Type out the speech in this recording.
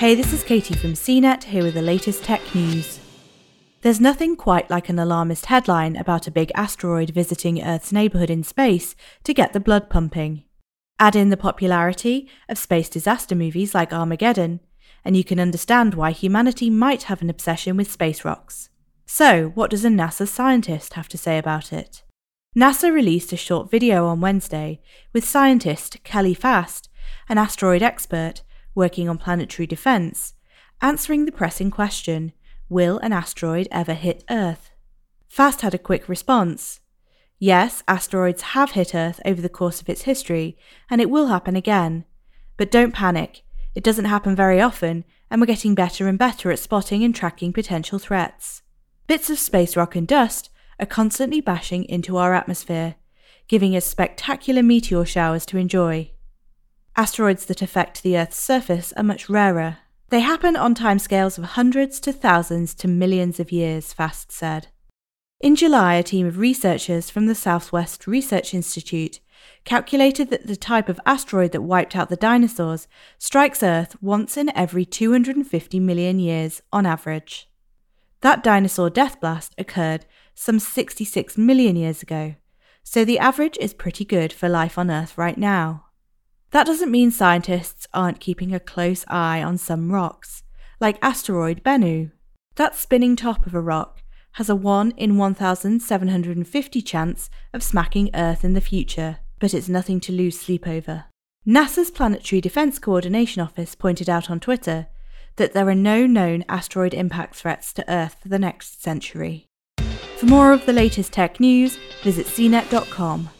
Hey, this is Katie from CNET here with the latest tech news. There's nothing quite like an alarmist headline about a big asteroid visiting Earth's neighbourhood in space to get the blood pumping. Add in the popularity of space disaster movies like Armageddon, and you can understand why humanity might have an obsession with space rocks. So, what does a NASA scientist have to say about it? NASA released a short video on Wednesday with scientist Kelly Fast, an asteroid expert, working on planetary defense, answering the pressing question Will an asteroid ever hit Earth? Fast had a quick response. Yes, asteroids have hit Earth over the course of its history, and it will happen again. But don't panic, it doesn't happen very often, and we're getting better and better at spotting and tracking potential threats. Bits of space rock and dust are constantly bashing into our atmosphere, giving us spectacular meteor showers to enjoy. Asteroids that affect the Earth's surface are much rarer. They happen on timescales of hundreds to thousands to millions of years, Fast said. In July, a team of researchers from the Southwest Research Institute calculated that the type of asteroid that wiped out the dinosaurs strikes Earth once in every 250 million years on average. That dinosaur death blast occurred some 66 million years ago, so the average is pretty good for life on Earth right now. That doesn't mean scientists aren't keeping a close eye on some rocks, like asteroid Bennu. That spinning top of a rock has a 1 in 1,750 chance of smacking Earth in the future, but it's nothing to lose sleep over. NASA's Planetary Defense Coordination Office pointed out on Twitter that there are no known asteroid impact threats to Earth for the next century. For more of the latest tech news, visit cnet.com.